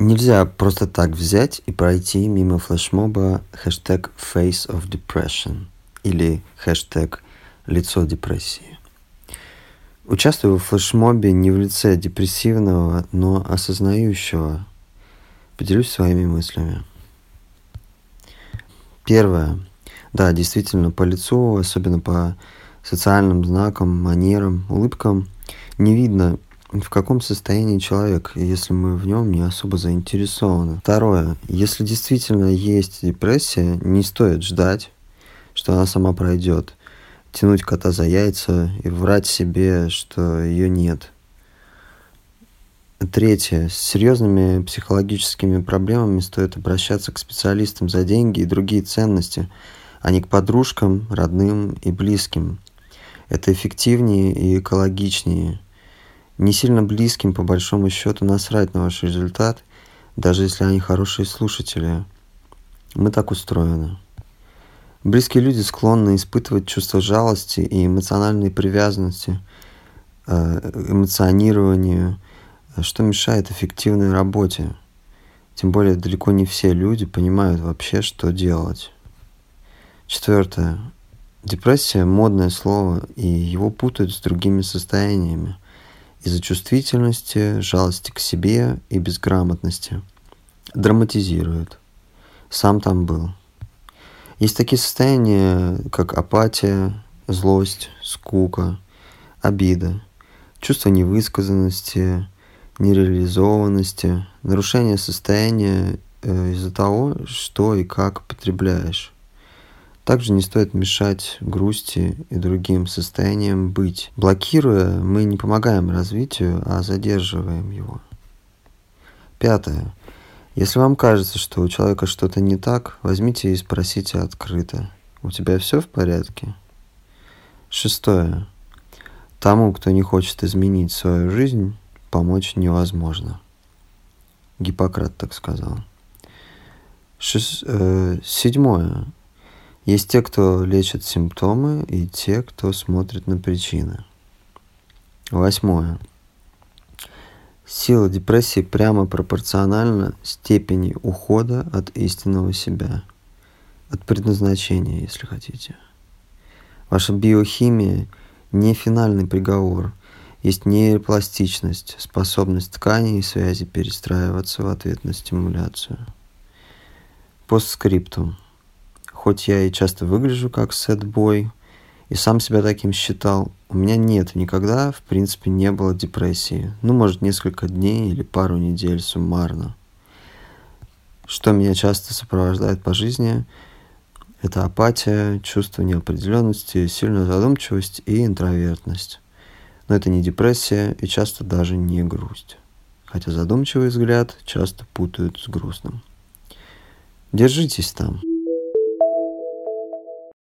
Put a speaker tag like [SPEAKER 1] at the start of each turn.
[SPEAKER 1] Нельзя просто так взять и пройти мимо флешмоба хэштег Face of Depression или хэштег Лицо депрессии. Участвую в флешмобе не в лице депрессивного, но осознающего. Поделюсь своими мыслями. Первое. Да, действительно, по лицу, особенно по социальным знакам, манерам, улыбкам, не видно, в каком состоянии человек, если мы в нем не особо заинтересованы. Второе. Если действительно есть депрессия, не стоит ждать, что она сама пройдет. Тянуть кота за яйца и врать себе, что ее нет. Третье. С серьезными психологическими проблемами стоит обращаться к специалистам за деньги и другие ценности, а не к подружкам, родным и близким. Это эффективнее и экологичнее – не сильно близким, по большому счету, насрать на ваш результат, даже если они хорошие слушатели. Мы так устроены. Близкие люди склонны испытывать чувство жалости и эмоциональной привязанности, э, эмоционированию, что мешает эффективной работе. Тем более далеко не все люди понимают вообще, что делать. Четвертое. Депрессия – модное слово, и его путают с другими состояниями – из-за чувствительности, жалости к себе и безграмотности. Драматизирует. Сам там был. Есть такие состояния, как апатия, злость, скука, обида, чувство невысказанности, нереализованности, нарушение состояния э, из-за того, что и как потребляешь. Также не стоит мешать грусти и другим состояниям быть. Блокируя, мы не помогаем развитию, а задерживаем его. Пятое. Если вам кажется, что у человека что-то не так, возьмите и спросите открыто. У тебя все в порядке? Шестое. Тому, кто не хочет изменить свою жизнь, помочь невозможно. Гиппократ так сказал. Шест... Э, седьмое. Есть те, кто лечит симптомы, и те, кто смотрит на причины. Восьмое. Сила депрессии прямо пропорциональна степени ухода от истинного себя, от предназначения, если хотите. Ваша биохимия не финальный приговор, есть нейропластичность, способность тканей и связи перестраиваться в ответ на стимуляцию. Постскриптум. Хоть я и часто выгляжу как сэдбой, и сам себя таким считал, у меня нет, никогда, в принципе, не было депрессии. Ну, может, несколько дней или пару недель суммарно. Что меня часто сопровождает по жизни, это апатия, чувство неопределенности, сильная задумчивость и интровертность. Но это не депрессия и часто даже не грусть. Хотя задумчивый взгляд часто путают с грустным. Держитесь там.